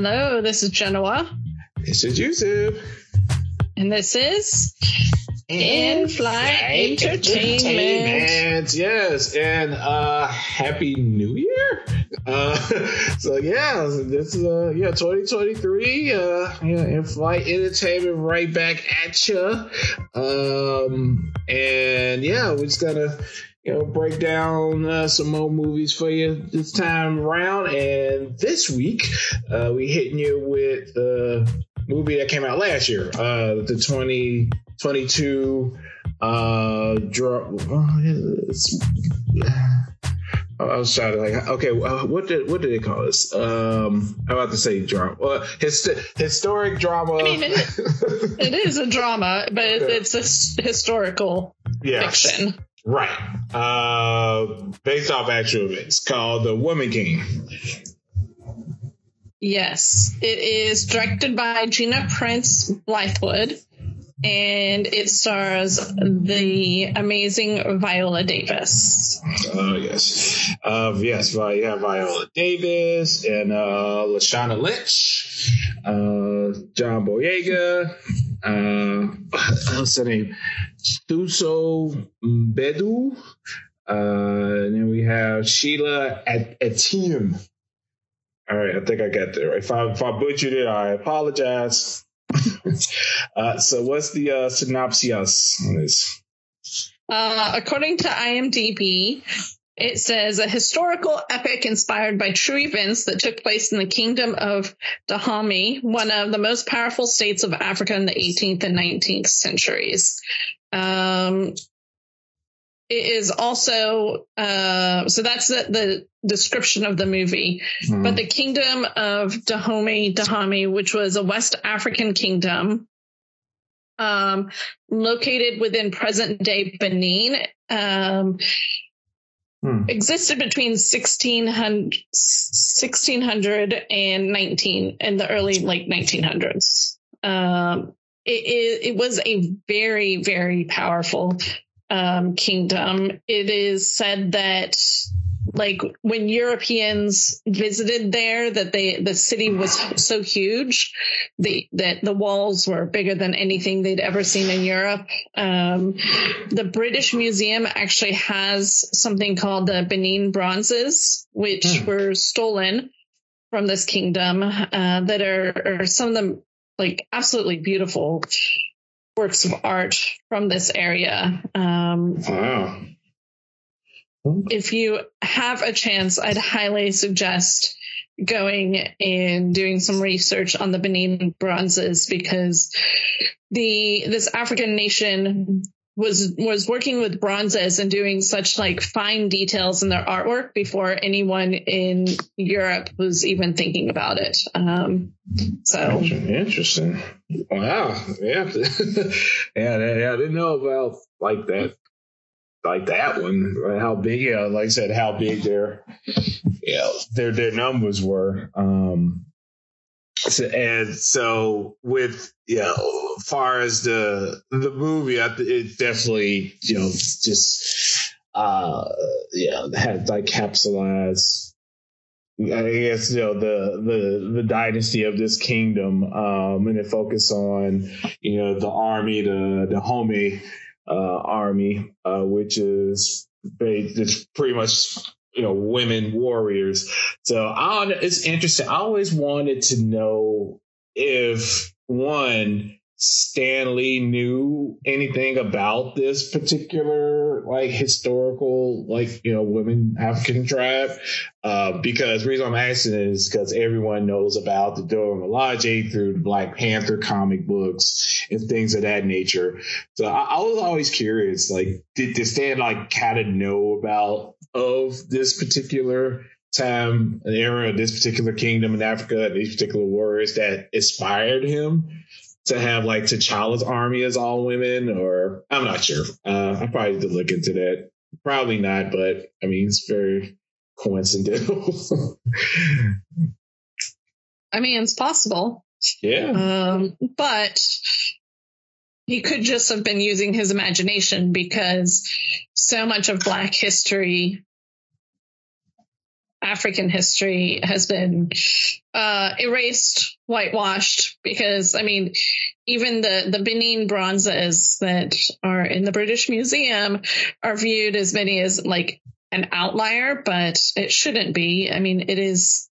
Hello, this is Genoa. This is Yusuf. And this is In Flight Entertainment. Entertainment. Yes, and uh Happy New Year. Uh so yeah, this is uh yeah, 2023, uh yeah, In Flight Entertainment right back at you. Um and yeah, we're just gonna you know, break down uh, some more movies for you this time around. And this week, uh, we hitting you with a movie that came out last year, uh, the 2022 uh, draw. I was trying to like, okay, uh, what did what did they call this? Um, I'm about to say drama, uh, hist- historic drama. I mean, it, it is a drama, but it's a historical yes. fiction. Right. Uh, based off actual events called The Woman King. Yes. It is directed by Gina Prince Bythewood and it stars the amazing Viola Davis. Oh, uh, yes. Uh, yes, you have Viola Davis and uh, Lashana Lynch, uh, John Boyega, what's her name? Thuso Mbedu. Uh, and then we have Sheila At- Etienne. All right, I think I got there. If I, if I butchered it, I apologize. uh, so, what's the uh, synopsis on this? Uh, according to IMDb, it says a historical epic inspired by true events that took place in the kingdom of Dahomey, one of the most powerful states of Africa in the 18th and 19th centuries. Um, it is also uh, so that's the, the, description of the movie. Mm. But the kingdom of Dahomey, Dahomey, which was a West African kingdom, um, located within present day Benin, um, hmm. existed between 1600, 1600 and 19 in the early like 1900s. Um, it, it, it was a very, very powerful um, kingdom. It is said that like when Europeans visited there, that they the city was so huge, the that the walls were bigger than anything they'd ever seen in Europe. Um, the British Museum actually has something called the Benin bronzes, which hmm. were stolen from this kingdom, uh, that are, are some of them like absolutely beautiful works of art from this area. Um, wow. If you have a chance, I'd highly suggest going and doing some research on the Benin bronzes because the this African nation was was working with bronzes and doing such like fine details in their artwork before anyone in Europe was even thinking about it. Um, so interesting. Wow. Yeah. yeah. I didn't know about like that. Like that one, how big? Yeah, like I said, how big their, yeah, their their numbers were. Um, so, and so with you know, far as the the movie, it definitely you know just uh yeah had like capsulized. I guess you know the the the dynasty of this kingdom, um, and it focused on you know the army, the Dahomey army, uh, which is it's pretty much you know women warriors. So I it's interesting. I always wanted to know if one Stan Lee knew anything about this particular like historical like you know women African tribe uh, because reason I'm asking is because everyone knows about the Dora Milaje through the Black Panther comic books and things of that nature. So I, I was always curious like did, did Stan like kind of know about of this particular time an era of this particular kingdom in Africa these particular warriors that inspired him to have like T'Challa's army as all women, or I'm not sure. Uh, I probably need to look into that. Probably not, but I mean, it's very coincidental. I mean, it's possible. Yeah. Um, but he could just have been using his imagination because so much of Black history African history has been uh, erased, whitewashed, because I mean, even the the Benin bronzes that are in the British Museum are viewed as many as like an outlier, but it shouldn't be. I mean, it is.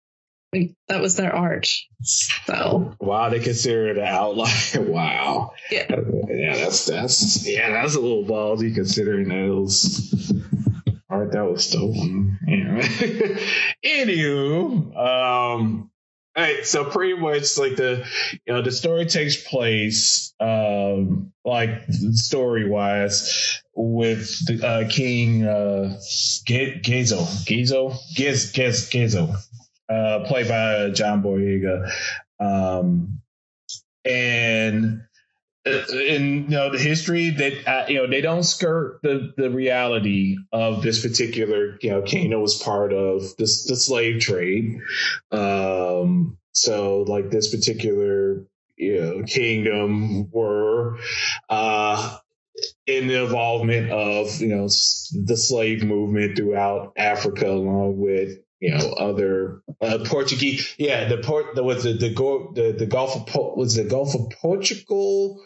That was their art. So wow, they consider it an outlier. wow. Yeah. Yeah, that's that's yeah, that's a little ballsy considering those that was stolen. Anywho, um, all right, so pretty much like the you know the story takes place um like story wise with the uh, King uh Gezo Gezo? Gez Gez Gezo. Uh played by John Boyega. Um and in you know the history that uh, you know they don't skirt the the reality of this particular you know Kano was part of this the slave trade. Um, so like this particular you know kingdom were uh in the involvement of you know the slave movement throughout Africa, along with you know other uh, Portuguese. Yeah, the port the was the the, the the Gulf of was the Gulf of Portugal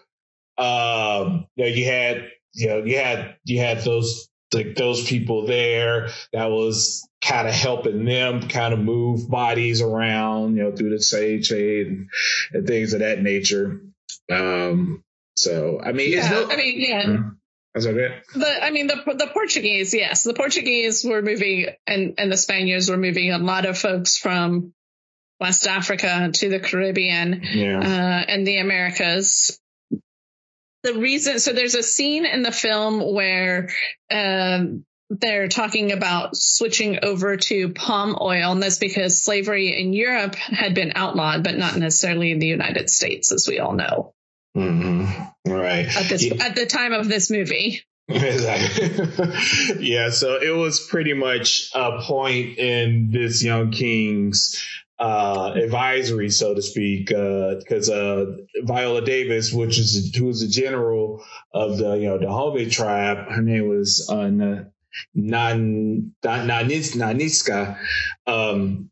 um, you, know, you had you know you had you had those like those people there that was kind of helping them kind of move bodies around, you know, through the trade and, and things of that nature. Um, so I mean, yeah, no, I mean, yeah. Hmm? That's okay. The, I mean, the the Portuguese, yes, the Portuguese were moving, and and the Spaniards were moving a lot of folks from West Africa to the Caribbean yeah. uh, and the Americas the reason so there's a scene in the film where um, they're talking about switching over to palm oil, and that's because slavery in Europe had been outlawed, but not necessarily in the United States, as we all know. Mm-hmm. Right. At this yeah. at the time of this movie. yeah, so it was pretty much a point in this young king's uh, advisory, so to speak, because uh, uh, Viola Davis, which is who was the general of the you know the Dahomey tribe, her name was uh, Nan Nanisca. Um,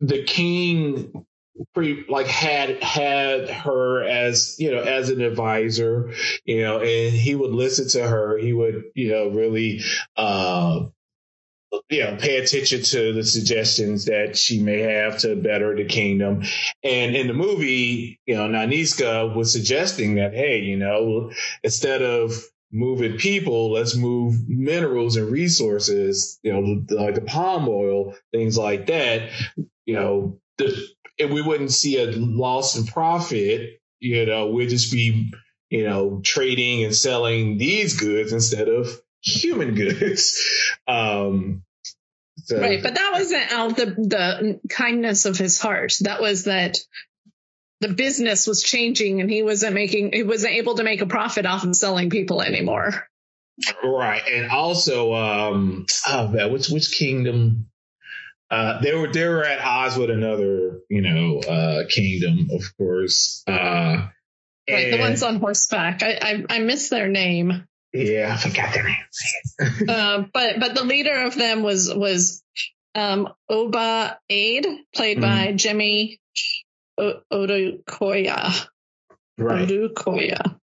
the king like had had her as you know as an advisor you know and he would listen to her he would you know really uh you know, pay attention to the suggestions that she may have to better the kingdom. And in the movie, you know, Nanisca was suggesting that, hey, you know, instead of moving people, let's move minerals and resources, you know, like the palm oil, things like that. You know, the, we wouldn't see a loss in profit, you know, we'd just be, you know, trading and selling these goods instead of human goods. Um, Right, but that wasn't out the the kindness of his heart. That was that the business was changing, and he wasn't making he wasn't able to make a profit off of selling people anymore. Right, and also, um, oh man, which which kingdom? Uh, they were they were at odds with another, you know, uh, kingdom, of course. Uh, right, the ones on horseback. I I, I miss their name. Yeah, I forgot their names. uh, but but the leader of them was was um, Oba Ade, played mm. by Jimmy o- Odukoya. Right. Odukoya.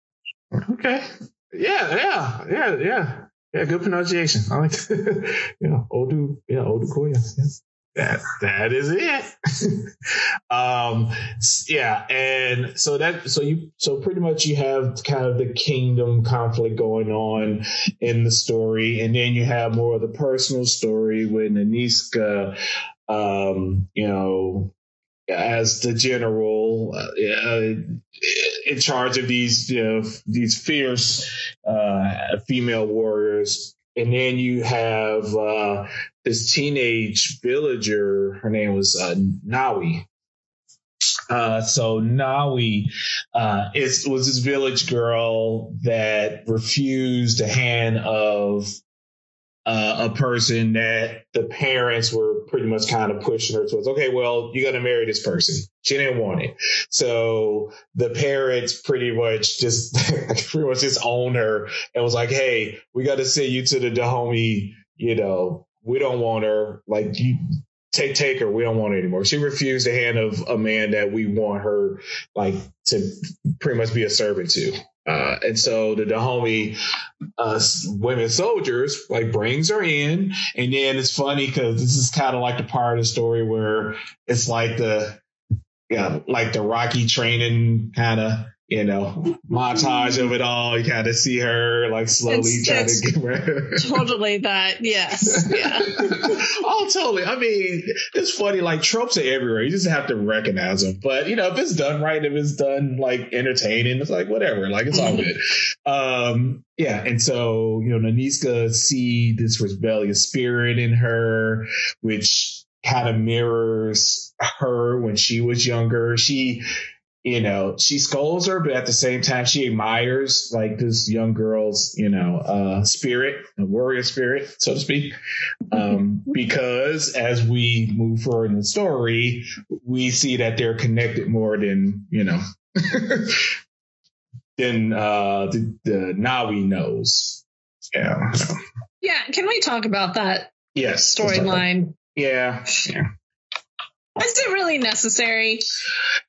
Okay. Yeah, yeah, yeah, yeah. Yeah, good pronunciation. I like yeah, Odu, yeah, Odukoya. Yeah that that is it. um, yeah, and so that so you so pretty much you have kind of the kingdom conflict going on in the story, and then you have more of the personal story with Nanisca, um, you know, as the general uh, in charge of these you know, these fierce uh, female warriors and then you have uh, this teenage villager. Her name was uh, Nawi. Uh, so Nawi uh, is, was this village girl that refused the hand of uh, a person that the parents were pretty much kind of pushing her towards. Okay, well, you got to marry this person. She didn't want it, so the parents pretty much just pretty much just owned her and was like, "Hey, we got to send you to the Dahomey, you know, we don't want her. Like you take take her. We don't want her anymore. She refused the hand of a man that we want her like to pretty much be a servant to. Uh, and so the Dahomey uh, women soldiers like brings her in, and then it's funny because this is kind of like the part of the story where it's like the yeah, like the Rocky training kind of you know, montage of it all. You kind of see her like slowly it's, trying it's to get her. totally that. Yes. Yeah. oh, totally. I mean, it's funny. Like tropes are everywhere. You just have to recognize them. But you know, if it's done right, if it's done like entertaining, it's like whatever. Like it's all good. um, yeah. And so, you know, Nanisca see this rebellious spirit in her, which kind of mirrors her when she was younger. She, you know, she scolds her, but at the same time, she admires like this young girl's, you know, uh, spirit, a warrior spirit, so to speak. Um, because as we move forward in the story, we see that they're connected more than, you know, than uh, the, the Nawi knows. Yeah. Yeah. Can we talk about that? Yes. Storyline. Yeah. Yeah. Was it really necessary?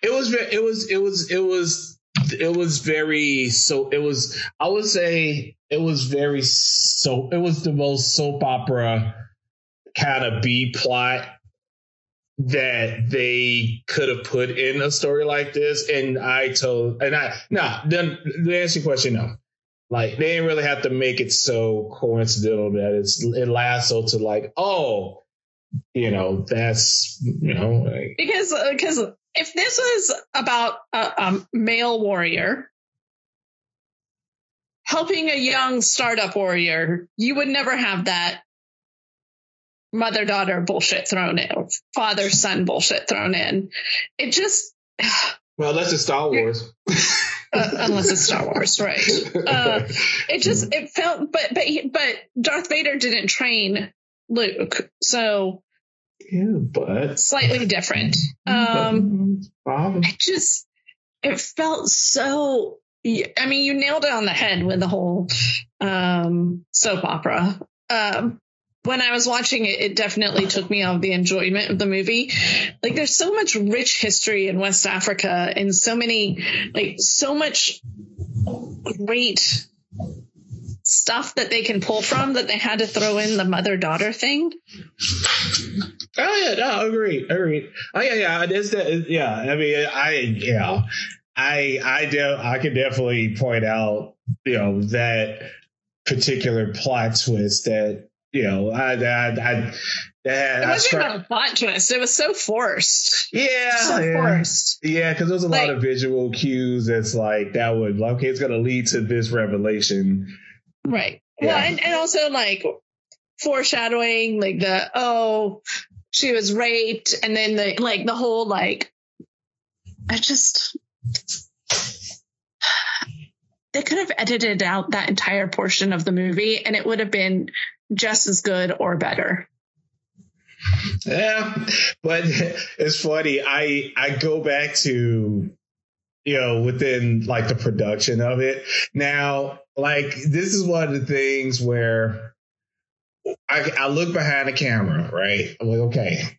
It was. It was. It was. It was. It was very so. It was. I would say it was very so. It was the most soap opera kind of B plot that they could have put in a story like this. And I told, and I, nah, then the answer your question, no. Like they didn't really have to make it so coincidental that it's it lasts so to like, oh, you know, that's you know like, because because uh, if this was about a, a male warrior helping a young startup warrior, you would never have that mother daughter bullshit thrown in, father son bullshit thrown in. It just well, that's a Star Wars. uh, unless it's Star Wars, right? Uh, it just it felt, but but but Darth Vader didn't train Luke. So yeah, but slightly different. Um, I just it felt so. I mean, you nailed it on the head with the whole um, soap opera. Um, when I was watching it, it definitely took me off the enjoyment of the movie. Like, there's so much rich history in West Africa, and so many, like, so much great stuff that they can pull from that they had to throw in the mother daughter thing. Oh yeah, no, agreed, agreed. Oh yeah, yeah, it's the, yeah. I mean, I yeah, I I de- I can definitely point out you know that particular plot twist that you know I I, I that it wasn't about a plot twist. It was so forced. Yeah, so yeah. forced. Yeah, because there's a like, lot of visual cues that's like that would okay, it's going to lead to this revelation Right. Yeah. Well, and, and also like foreshadowing, like the, oh, she was raped. And then the, like the whole, like, I just, they could have edited out that entire portion of the movie and it would have been just as good or better. Yeah, but it's funny. I I go back to you know within like the production of it. Now like this is one of the things where I, I look behind the camera, right? I'm like, okay,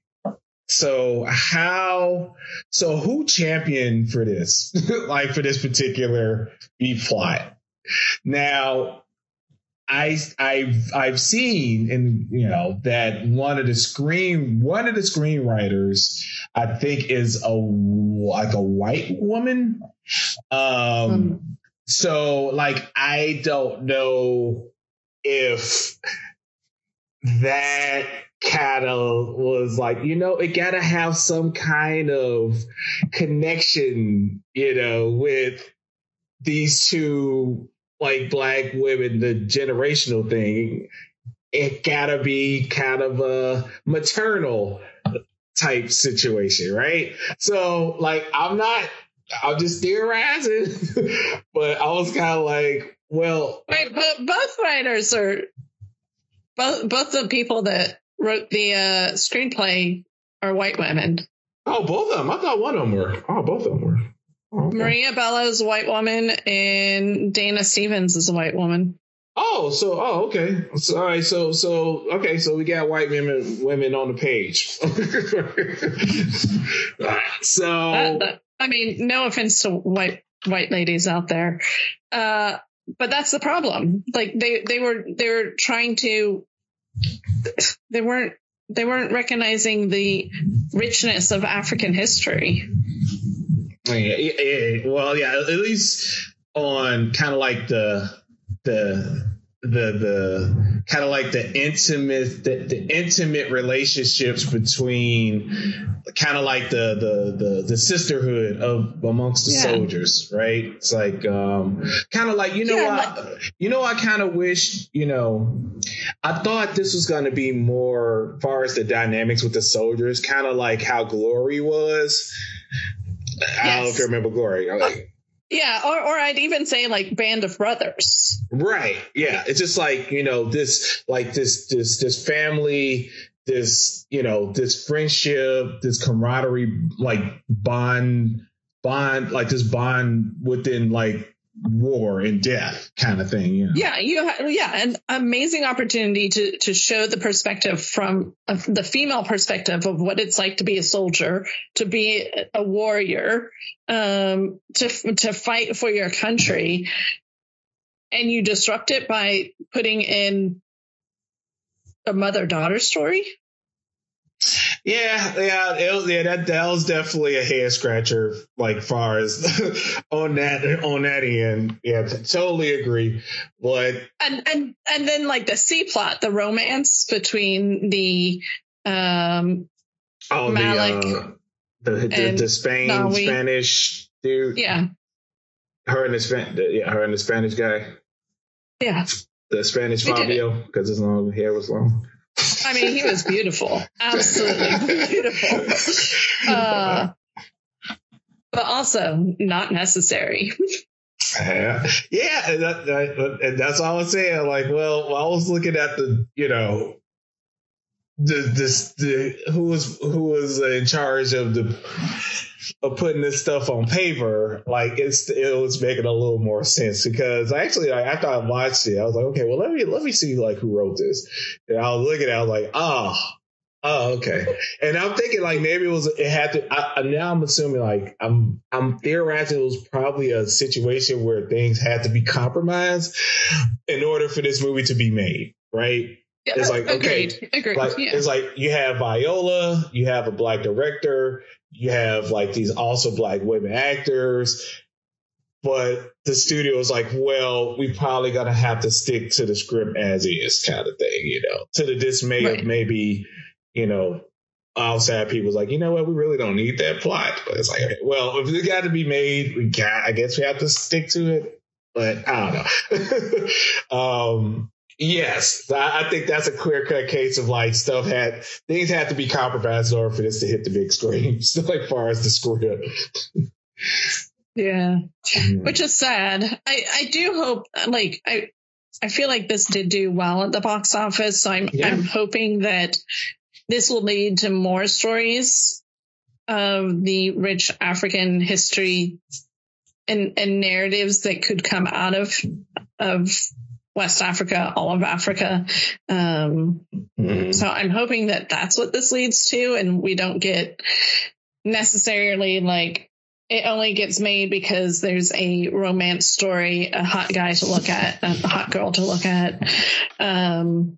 so how? So who championed for this? like for this particular B plot? Now, I I've I've seen and you know that one of the screen one of the screenwriters I think is a like a white woman. Um, mm. So, like, I don't know if that cattle was like, you know, it got to have some kind of connection, you know, with these two like black women, the generational thing. It gotta be kind of a maternal type situation, right? So, like, I'm not I'm just theorizing, but I was kind of like, well, wait, but both writers are both both the people that wrote the uh, screenplay are white women. Oh, both of them. I thought one of them were. Oh, both of them were. Okay. Maria Bello is a white woman, and Dana Stevens is a white woman. Oh, so oh, okay. So, all right, so so okay, so we got white women women on the page. so That- that- I mean, no offense to white white ladies out there, uh, but that's the problem. Like they they were they were trying to they weren't they weren't recognizing the richness of African history. Yeah, yeah, yeah, well, yeah, at least on kind of like the the the the kind of like the intimate the, the intimate relationships between kind of like the the the the sisterhood of amongst the Yeah. soldiers right? It's like um kind of like you know Yeah, what? you know i kind of wish you know i thought this was going to be more far as the dynamics with the soldiers kind of like how glory was i don't know if Yes. you remember glory like Yeah, or or I'd even say like Band of Brothers. Right. Yeah. It's just like, you know, this like this this this family, this, you know, this friendship, this camaraderie, like bond bond, like this bond within like war and death kind of thing, you know. Yeah, you ha- yeah, an amazing opportunity to to show the perspective from uh, the female perspective of what it's like to be a soldier, to be a warrior, um, to to fight for your country, and you disrupt it by putting in a mother daughter story. Yeah, yeah, it was, yeah. That that was definitely a head scratcher. Like far as on that on that end, yeah, totally agree. But and and and then like the C plot, the romance between the um oh, Malik the, uh, the, the the Spain Nawi. Spanish dude, yeah her and the Span, the, yeah, her and the Spanish guy, yeah the Spanish Fabio, because his long hair was long. I mean he was beautiful. Absolutely beautiful. Uh but also not necessary. Yeah, yeah, and, that, that, and that's all I was saying. Like, well, I was looking at the, you know, the this the who was who was in charge of the of putting this stuff on paper. Like, it's it was making a little more sense because actually, like, after I watched it, I was like, okay, well, let me let me see like who wrote this. And I was looking, at, it, I was like, oh. Oh, okay. And I'm thinking like maybe it was it had to. I- now I'm assuming like I'm I'm theorizing it was probably a situation where things had to be compromised in order for this movie to be made, right? It's like, okay, agreed agreed Like yeah. it's like you have Viola, you have a black director, you have like these also black women actors, but the studio is like, well, we probably gonna have to stick to the script as is, kind of thing, you know, to the dismay Right. of maybe, you know, outside people's like, you know what, we really don't need that plot. But it's like, okay, well, if it got to be made, we got, I guess we have to stick to it. But I don't know. um, yes, I, think that's a clear cut case of like stuff had things had to be compromised in order for this to hit the big screen. So like far as the script. yeah mm-hmm. which is sad. I I do hope like I I feel like this did do well at the box office, so I'm Yeah. I'm hoping that this will lead to more stories of the rich African history and and narratives that could come out of of West Africa, all of Africa. Um, Mhm. so I'm hoping that that's what this leads to, and we don't get necessarily like it only gets made because there's a romance story, a hot guy to look at, a hot girl to look at, um,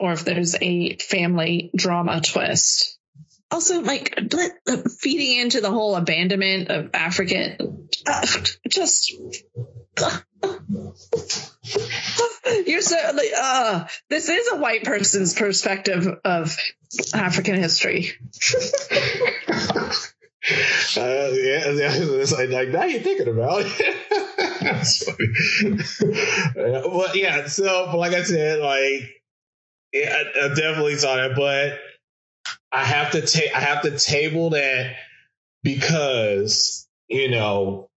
or if there's a family drama twist. Also, like feeding into the whole abandonment of African, uh, just. You're so like, uh, this is a white person's perspective of African history. Uh, yeah, yeah, like, now you're thinking about it. That's funny. Uh, well, yeah. So, like I said, like yeah, I, I definitely saw that, but I have to take I have to table that because you know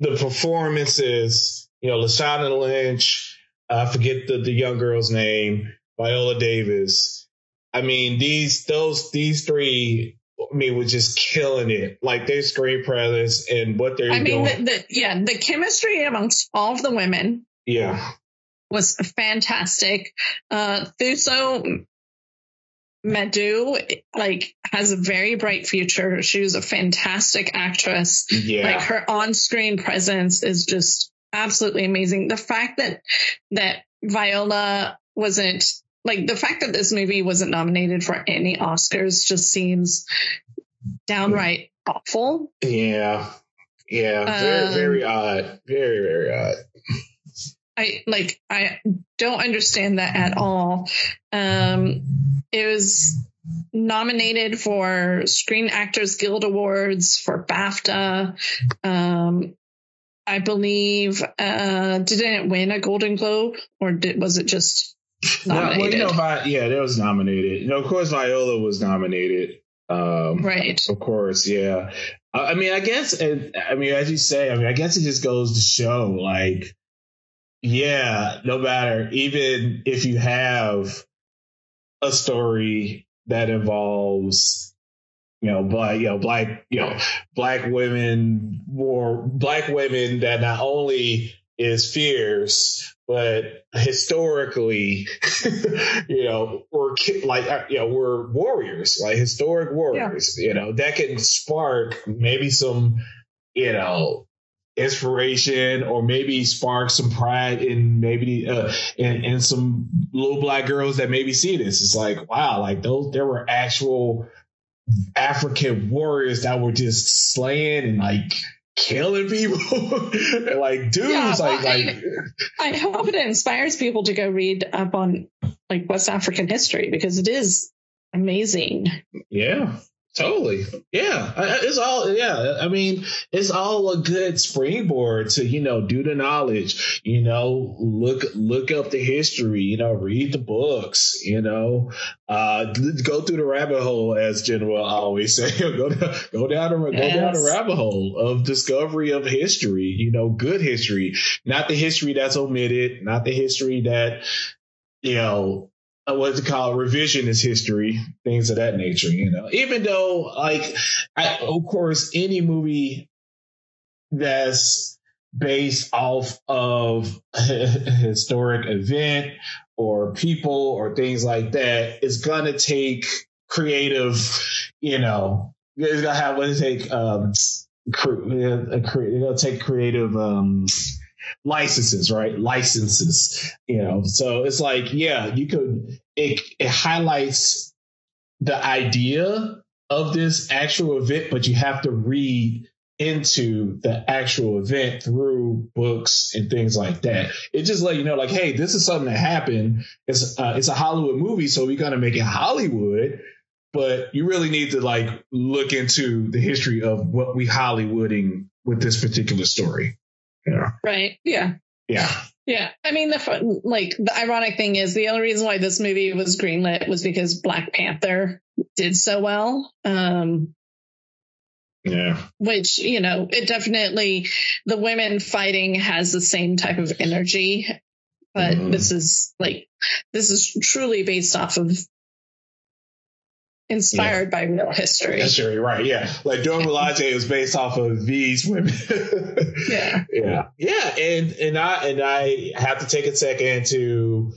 the performances. You know, Lashana Lynch. I forget the the young girl's name. Viola Davis. I mean, these those these three I mean, was just killing it. Like their screen presence and what they're I mean, doing. the, the, yeah, the chemistry amongst all of the women yeah. was fantastic. Uh, Thuso Mbedu like has a very bright future. She was a fantastic actress. Yeah. Like her on-screen presence is just absolutely amazing. The fact that that Viola wasn't like the fact that this movie wasn't nominated for any Oscars just seems downright awful. Yeah. Yeah. Very, Um, very odd. Very, very odd. I like I don't understand that at all. Um it was nominated for Screen Actors Guild Awards for BAFTA. Um I believe uh didn't it win a Golden Globe or did, was it just Well, well, nominated? you know, Vi- yeah, that was nominated. You know, of course, Viola was nominated. Um, right. Of course, yeah. I, I mean, I guess, and I mean, as you say, I mean, I guess it just goes to show, like, yeah, no matter, even if you have a story that involves, you know, black, you know, black, you know, black women, or black women that not only is fierce, but historically, you know, we're like, uh, you know, we're warriors, like historic warriors, you know, that can spark maybe some, you know, inspiration or maybe spark some pride in maybe uh in, in some little black girls that maybe see this. It's like wow like those there were actual african warriors that were just slaying and like killing people. And, like dudes Yeah, like like I hope it inspires people to go read up on like West African history because it is amazing. Yeah, totally. Yeah, it's all. Yeah, I mean, it's all a good springboard to you know do the knowledge. You know, look look up the history. You know, read the books. You know, uh, go through the rabbit hole, as General always say. go down, go down the go down the rabbit hole of discovery of history. You know, good history, not the history that's omitted, not the history that you know what's it called? Revisionist history things of that nature you know. Even though like I, of course any movie that's based off of a historic event or people or things like that is gonna take creative you know it's gonna have it take? Um cre- gonna take creative um licenses, right? Licenses, you know. So it's like, yeah, you could it it highlights the idea of this actual event, but you have to read into the actual event through books and things like that. It just let you know, like, hey, this is something that happened. It's uh, it's a Hollywood movie, so we're gonna make it Hollywood. But you really need to like look into the history of what we Hollywooding with this particular story. Right. Yeah. Yeah. Yeah. I mean, the fun, like the ironic thing is the only reason why this movie was greenlit was because Black Panther did so well. Um, Yeah. which you know it definitely the women fighting has the same type of energy but Mhm. this is like this is truly based off of inspired by real history That's right. Yeah. Like Dora Milaje is based off of these women. yeah yeah. Yeah. And and I and I have to take a second to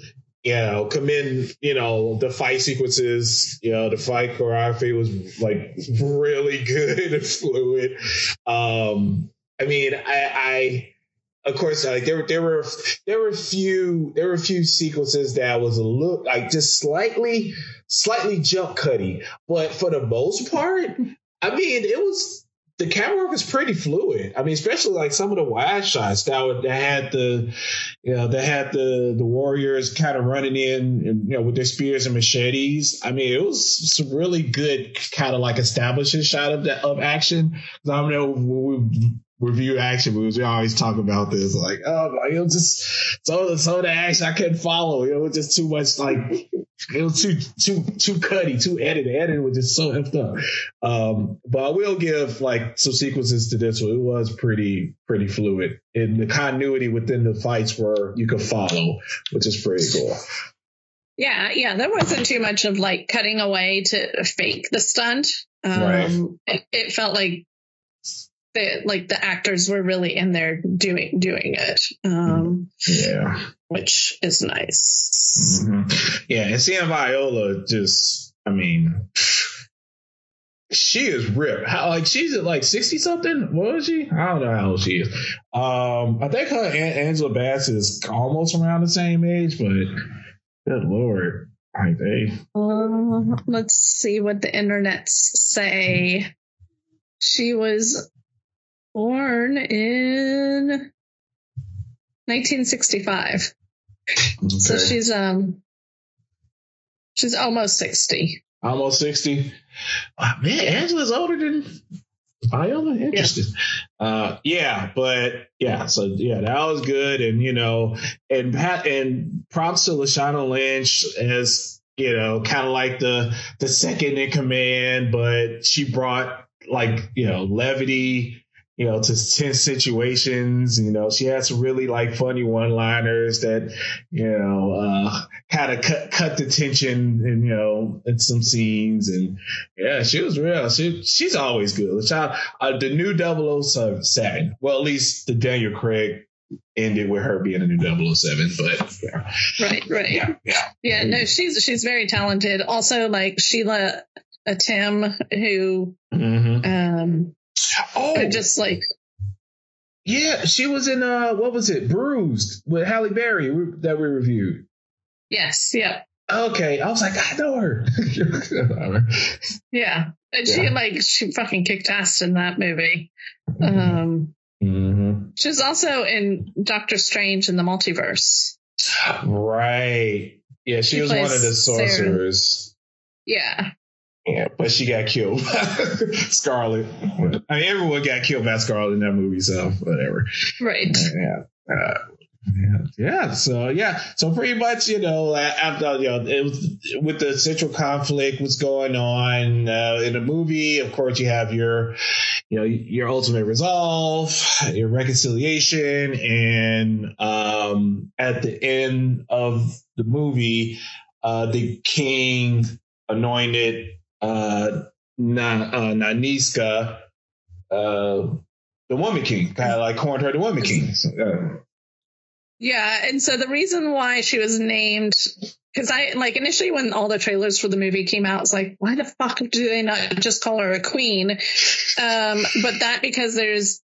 you know, commend, you know, the fight sequences, you know, the fight choreography was like really good and fluid. Um, I mean, I, I, of course, like there, there were, there were a few, there were a few sequences that was a look like just slightly, slightly jump cutty, but for the most part, I mean, it was, the camera work was pretty fluid. I mean, especially like some of the wide shots that, that had the, you know, they had the the warriors kind of running in, and, you know, with their spears and machetes. I mean, it was some really good kind of like establishing shot of that of action. I know we review action movies, we always talk about this, like, oh, it was just so of the action I couldn't follow. It was just too much like. It was too too too cutty, too edited. Editing was just so effed up. Um, but I will give like some sequences to this one. It was pretty pretty fluid, and the continuity within the fights were you could follow, which is pretty cool. yeah yeah there wasn't too much of like cutting away to fake the stunt um Right. it, it felt like the like the actors were really in there doing doing it um Yeah, which is nice. Mm-hmm. Yeah, and seeing Viola just, I mean, she is ripped. How like she's at like sixty something? What is she? I don't know how old she is. Um, I think her Aunt Angela Bass is almost around the same age, but good lord, like they. Uh, let's see what the internets say. She was born in 1965. Okay. So she's um she's almost 60. Almost 60. Oh, man, Angela's older than Viola. Interesting. Yeah. Uh, yeah, but yeah, so yeah, that was good, and you know, and Pat and props to Lashana Lynch as you know, kind of like the the second in command, but she brought like you know levity you know, to tense situations. You know, she had some really like funny one liners that, you know, uh, kind of cut, cut the tension and, you know, in some scenes. And yeah, she was real. She, she's always good. The Child, uh, the new 007, well, at least the Daniel Craig ended with her being a new 007 but yeah. right right yeah, yeah yeah no she's she's very talented also like sheila a tim who mm-hmm. um Oh, just like yeah, she was in uh, what was it, Bruised with Halle Berry that we reviewed. Yes. Yeah. Okay, I was like, I know her. yeah, and she yeah. like she fucking kicked ass in that movie. Um, mm-hmm. she was also in Doctor Strange in the Multiverse. Right. Yeah, she, she was one of the sorcerers. Sarah. Yeah. Yeah, but she got killed. by Scarlet. I mean, everyone got killed by Scarlet in that movie, so whatever. Right. Yeah. Uh, yeah, yeah. So yeah, so pretty much, you know, after you know, it was with the central conflict, what's going on uh, in the movie. Of course, you have your, you know, your ultimate resolve, your reconciliation, and um, at the end of the movie, uh, the king anointed uh, Na, uh, Nanisca, uh, the Woman King, kind of like corned her the Woman King. So, uh, yeah, and so the reason why she was named, because I like initially when all the trailers for the movie came out, I was like, why the fuck do they not just call her a queen? Um, but that because there's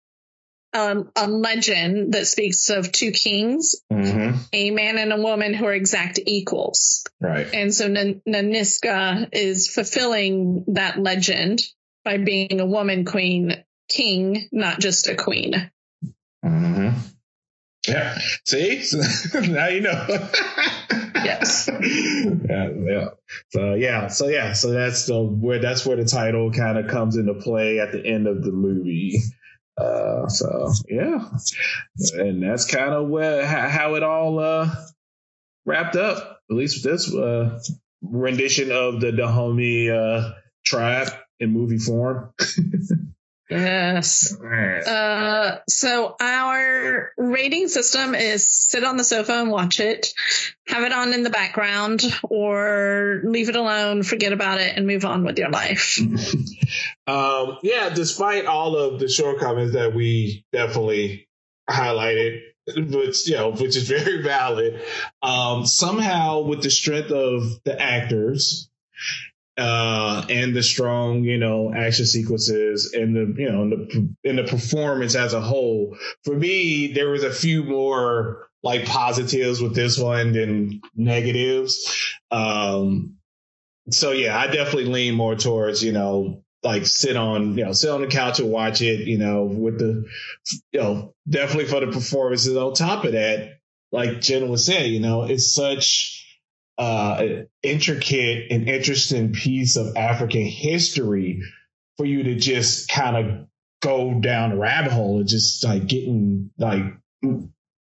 um, a legend that speaks of two kings, mm-hmm. a man and a woman who are exact equals. Right. And so N- Nanisca is fulfilling that legend by being a woman queen king, not just a queen. Mm-hmm. Yeah. See? now you know. yes. Yeah, yeah. So yeah, so yeah, so that's the where that's where the title kind of comes into play at the end of the movie. Uh, so yeah, and that's kind of where how it all uh, wrapped up. At least with this uh, rendition of the Dahomey uh, tribe in movie form. Yes. Uh, so our rating system is sit on the sofa and watch it, have it on in the background, or leave it alone, forget about it, and move on with your life. um, yeah, despite all of the shortcomings that we definitely highlighted, which you know, which is very valid. Um, somehow, with the strength of the actors uh, and the strong, you know, action sequences and the, you know, in the, in the performance as a whole. For me, there was a few more like positives with this one than negatives. Um, so yeah, I definitely lean more towards, you know, like sit on, you know, sit on the couch and watch it, you know, with the, you know, definitely for the performances. On top of that, like Jen was saying, you know, it's such, uh, intricate and interesting piece of African history for you to just kind of go down a rabbit hole and just like getting like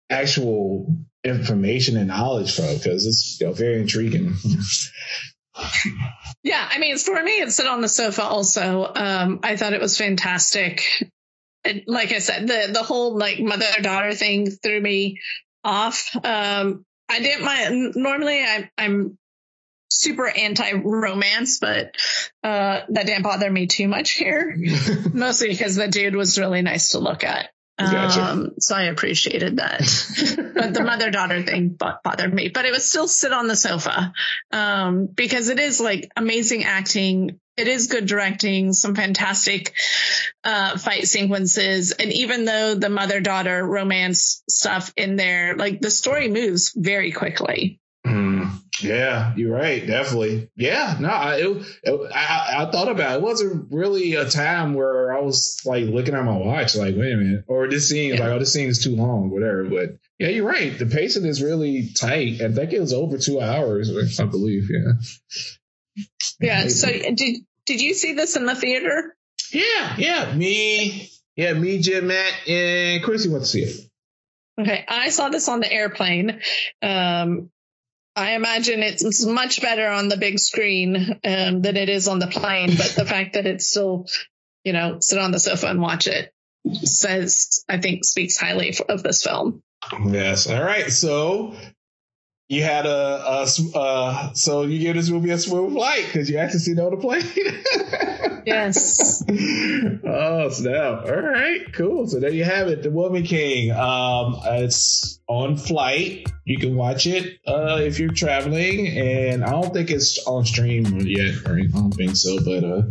actual information and knowledge from because it's you know, very intriguing. yeah, I mean, for me, it's sit on the sofa. Also, um, I thought it was fantastic. Like I said, the the whole like mother daughter thing threw me off. Um, I didn't mind. Normally, I, I'm super anti romance, but uh, that didn't bother me too much here. Mostly because the dude was really nice to look at. Gotcha. Um, so I appreciated that. but the mother daughter thing bothered me, but it was still sit on the sofa um, because it is like amazing acting. It is good directing, some fantastic uh, fight sequences. And even though the mother daughter romance stuff in there, like the story moves very quickly. Mm, yeah, you're right. Definitely. Yeah. No, I, it, it, I, I thought about it. it. wasn't really a time where I was like looking at my watch, like, wait a minute, or this scene, yeah. like, oh, this scene is too long, whatever. But yeah, you're right. The pacing is really tight. I think it was over two hours, I believe. Yeah. Yeah. So did did you see this in the theater? Yeah. Yeah. Me. Yeah. Me, Jim, Matt, and Chrissy went to see it. Okay, I saw this on the airplane. Um, I imagine it's much better on the big screen um, than it is on the plane, but the fact that it's still, you know, sit on the sofa and watch it says, I think, speaks highly of this film. Yes. All right. So you had a, a uh, so you give this movie a smooth flight because you actually see the plane. yes. Oh snap! All right, cool. So there you have it, The Woman King. Um, it's on flight. You can watch it uh, if you're traveling, and I don't think it's on stream yet. Right? I don't think so, but uh,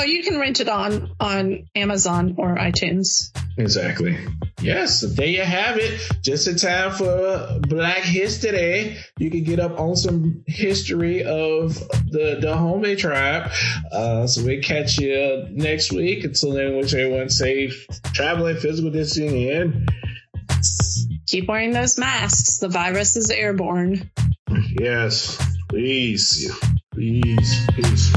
Oh, you can rent it on on Amazon or iTunes. Exactly. Yes, there you have it. Just in time for Black History. You can get up on some history of the Dahomey tribe. Uh, so we catch you next week. Until then, wish everyone safe traveling, physical distancing, and keep wearing those masks. The virus is airborne. Yes, please, please, please.